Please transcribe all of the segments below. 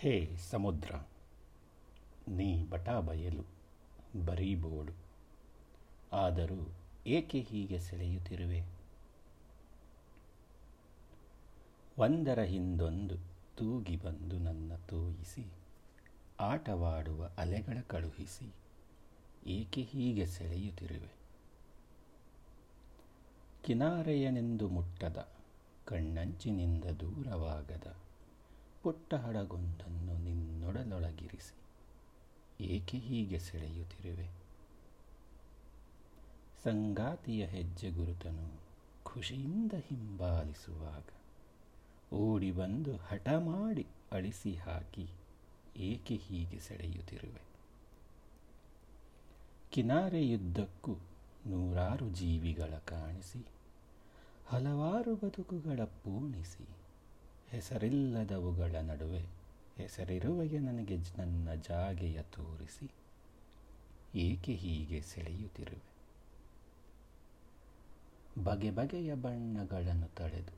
ಹೇ ಸಮುದ್ರ, ನೀ ಬಟಾ ಬಯಲು ಬರೀ ಬೋಳು ಆದರೂ ಏಕೆ ಹೀಗೆ ಸೆಳೆಯುತ್ತಿರುವೆ? ಒಂದರ ಹಿಂದೊಂದು ತೂಗಿ ಬಂದು ನನ್ನ ತೂಯಿಸಿ, ಆಟವಾಡುವ ಅಲೆಗಳ ಕಳುಹಿಸಿ, ಏಕೆ ಹೀಗೆ ಸೆಳೆಯುತ್ತಿರುವೆ? ಕಿನಾರೆಯನೆಂದು ಮುಟ್ಟದ, ಕಣ್ಣಂಚಿನಿಂದ ದೂರವಾಗದ ಪುಟ್ಟ ಹಡಗೊಂದನ್ನು ನಿನ್ನೊಡಲೊಳಗಿರಿಸಿ. ಏಕೆ ಹೀಗೆ ಸೆಳೆಯುತ್ತಿರುವೆ? ಸಂಗಾತಿಯ ಹೆಜ್ಜೆ ಗುರುತನು ಖುಷಿಯಿಂದ ಹಿಂಬಾಲಿಸುವಾಗ. ಓಡಿ ಬಂದು ಹಠ ಮಾಡಿ ಅಳಿಸಿ ಹಾಕಿ ಏಕೆ ಹೀಗೆ ಸೆಳೆಯುತ್ತಿರುವೆ? ಕಿನಾರೆಯುದ್ದಕ್ಕೂ ನೂರಾರು ಜೀವಿಗಳ ಕಾಣಿಸಿ, ಹಲವಾರು ಬದುಕುಗಳ ಪೂರ್ಣಿಸಿ ಹೆಸರಿಲ್ಲದವುಗಳ ನಡುವೆ ಹೆಸರಿರುವೆಗೆ ನನಗೆ ನನ್ನ ಜಾಗೆಯ ತೋರಿಸಿ, ಏಕೆ ಹೀಗೆ ಸೆಳೆಯುತ್ತಿರುವೆ? ಬಗೆ ಬಗೆಯ ಬಣ್ಣಗಳನ್ನು ತಳೆದು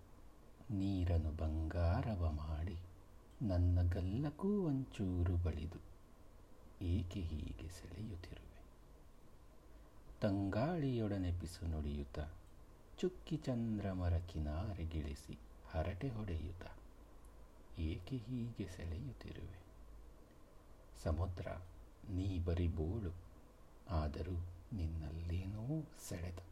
ನೀರನ್ನು ಬಂಗಾರವ ಮಾಡಿ ನನ್ನ ಗಲ್ಲಕ್ಕೂ ಒಂಚೂರು ಬಳಿದು ಏಕೆ ಹೀಗೆ ಸೆಳೆಯುತ್ತಿರುವೆ? ತಂಗಾಳಿಯೊಡನೆ ಪಿಸು ನುಡಿಯುತ್ತ, ಚುಕ್ಕಿ ಚಂದ್ರಮರ ಕಿನಾರೆಗಿಳಿಸಿ ಹರಟೆ ಹೊಡೆಯುತ್ತ ಏಕೆ ಹೀಗೆ ಸೆಳೆಯುತ್ತಿರುವೆ. ಸಮುದ್ರ ನೀ ಬರಿ ಬೋಳು ಆದರೂ ನಿನ್ನಲ್ಲೇನೋ ಸೆಳೆದ.